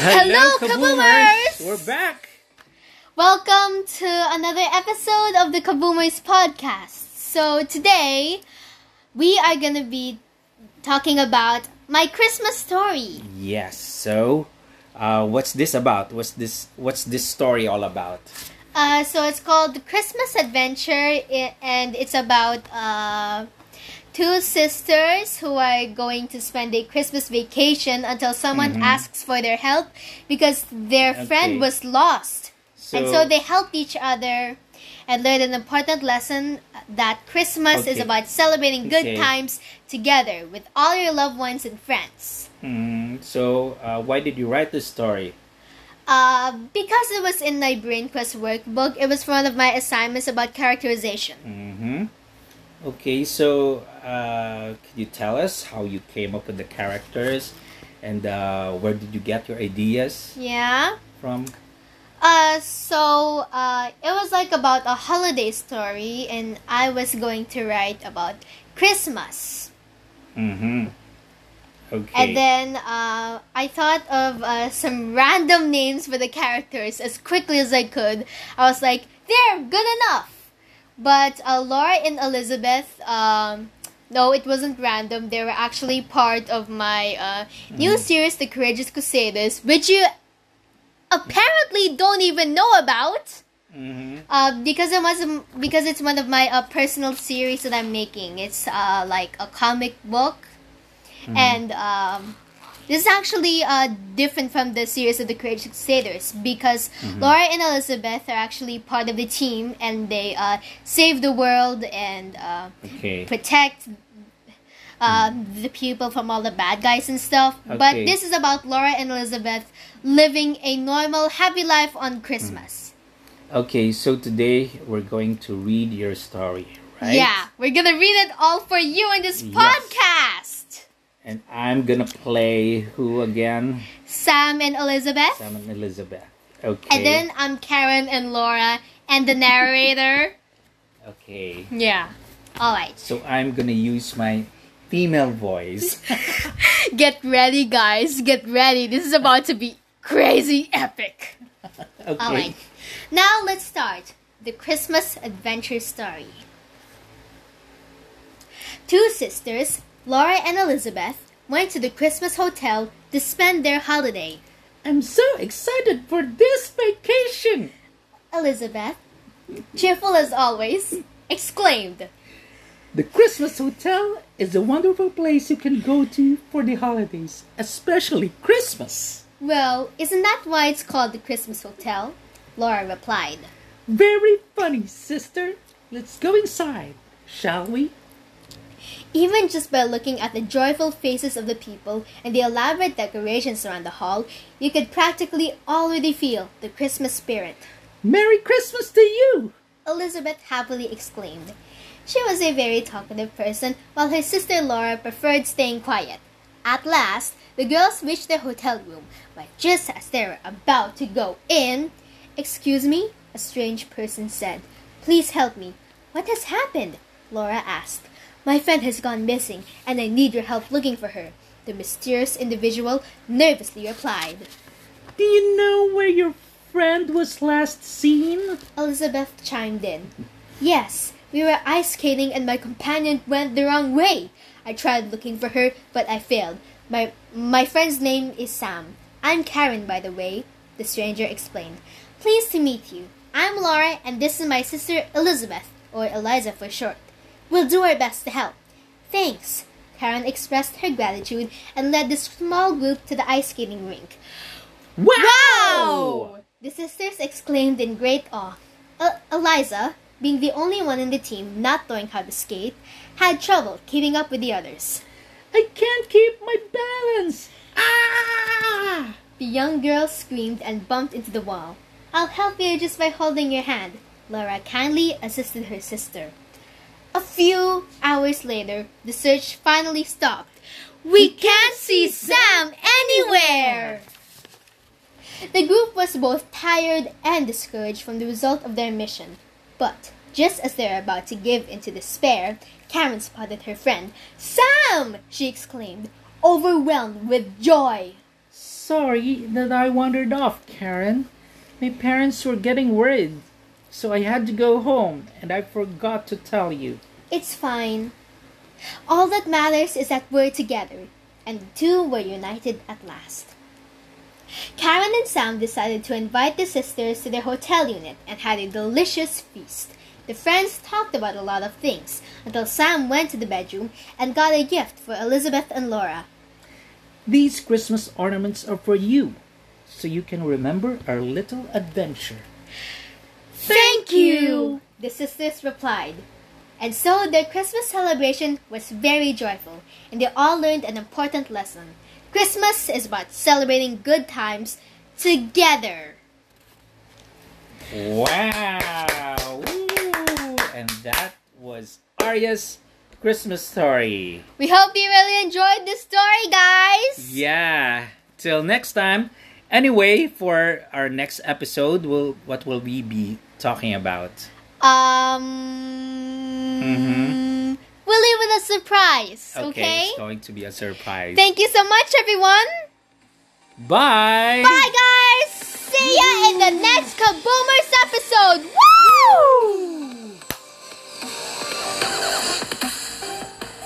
Hello, Kaboomers! We're back. Welcome to another episode of the Kaboomers podcast. So today we are gonna be talking about my Christmas story. Yes. So, uh, what's this about? What's this? What's this story all about? Uh, so it's called the Christmas Adventure, and it's about uh, two sisters who are going to spend a Christmas vacation until someone Mhm. asks for their help because their Okay. friend was lost. So, and so they helped each other and learned an important lesson that Christmas is about celebrating good Okay. times together with all your loved ones and friends. Mm, so, uh, why did you write this story? Uh, because it was in my Brain Quest workbook, it was one of my assignments about characterization. Mm-hmm. Okay. So, uh, can you tell us how you came up with the characters, and uh, where did you get your ideas Yeah. from? Uh, so, uh, it was like about a holiday story, and I was going to write about Christmas. Mm-hmm. Okay. And then uh, I thought of uh, some random names for the characters as quickly as I could. I was like, they're good enough. But uh, Laura and Elizabeth, um, no, it wasn't random. They were actually part of my uh, new Mhm. series, The Courageous Crusaders, which you apparently don't even know about. mm-hmm. Uh, because it was because it's one of my uh, personal series that I'm making. It's uh, like a comic book, Mhm. and um, this is actually uh, different from the series of the Courageous Crusaders because Mhm. Laura and Elizabeth are actually part of the team, and they uh, save the world and uh, Okay. protect. Uh, the people from all the bad guys and stuff. But this is about Laura and Elizabeth living a normal, happy life on Christmas. Okay. So today we're going to read your story, right? Yeah, we're gonna read it all for you in this Yes. podcast. And I'm gonna play who again? Sam and Elizabeth. Sam and Elizabeth. Okay. And then I'm Karen and Laura and the narrator. Okay. yeah. Alright. So I'm gonna use my female voice. Get ready, guys. Get ready. This is about to be crazy epic. Okay. Alright. Now let's start the Christmas adventure story. Two sisters, Laura and Elizabeth, went to the Christmas hotel to spend their holiday. I'm so excited for this vacation. Elizabeth, cheerful as always, exclaimed. The Christmas Hotel is a wonderful place you can go to for the holidays, especially Christmas. Well, isn't that why it's called the Christmas Hotel? Laura replied. Very funny, sister. Let's go inside, shall we? Even just by looking at the joyful faces of the people and the elaborate decorations around the hall, you could practically already feel the Christmas spirit. Merry Christmas to you! Elizabeth happily exclaimed. She was a very talkative person, while her sister Laura preferred staying quiet. At last, the girls reached their hotel room, but just as they were about to go in, Excuse me, a strange person said. Please help me. What has happened? Laura asked. My friend has gone missing, and I need your help looking for her. The mysterious individual nervously replied. Do you know where your friend was last seen? Elizabeth chimed in. Yes, we were ice skating and my companion went the wrong way. I tried looking for her, but I failed. My my friend's name is Sam. I'm Karen, by the way, the stranger explained. Pleased to meet you. I'm Laura, and this is my sister Elizabeth, or Eliza for short. We'll do our best to help. Thanks. Karen expressed her gratitude and led the small group to the ice skating rink. Wow! The sisters exclaimed in great awe. Uh, Eliza, being the only one in the team not knowing how to skate, had trouble keeping up with the others. I can't keep my balance! Ah! The young girl screamed and bumped into the wall. I'll help you just by holding your hand. Laura kindly assisted her sister. A few hours later, the search finally stopped. We can't see Sam anywhere! The group was both tired and discouraged from the result of their mission. But just as they were about to give into despair, Karen spotted her friend. Sam! she exclaimed, overwhelmed with joy. sorry that I wandered off, Karen. My parents were getting worried, so I had to go home, and I forgot to tell you. It's fine. All that matters is that we're together, and the two were united at last. Karen and Sam decided to invite the sisters to their hotel unit and had a delicious feast. The friends talked about a lot of things until Sam went to the bedroom and got a gift for Elizabeth and Laura. These Christmas ornaments are for you, so you can remember our little adventure. Thank you, the sisters replied. And so their Christmas celebration was very joyful, and they all learned an important lesson. Christmas is about celebrating good times together. Wow! Woo! And that was Aria's Christmas story. We hope you really enjoyed this story, guys. Yeah. Till next time. Anyway, for our next episode, we'll, what will we be talking about? Um, Mhm. we'll leave with a surprise. Okay. It's going to be a surprise. Thank you so much, everyone. Bye! Bye, guys. See ya in the next Kaboomers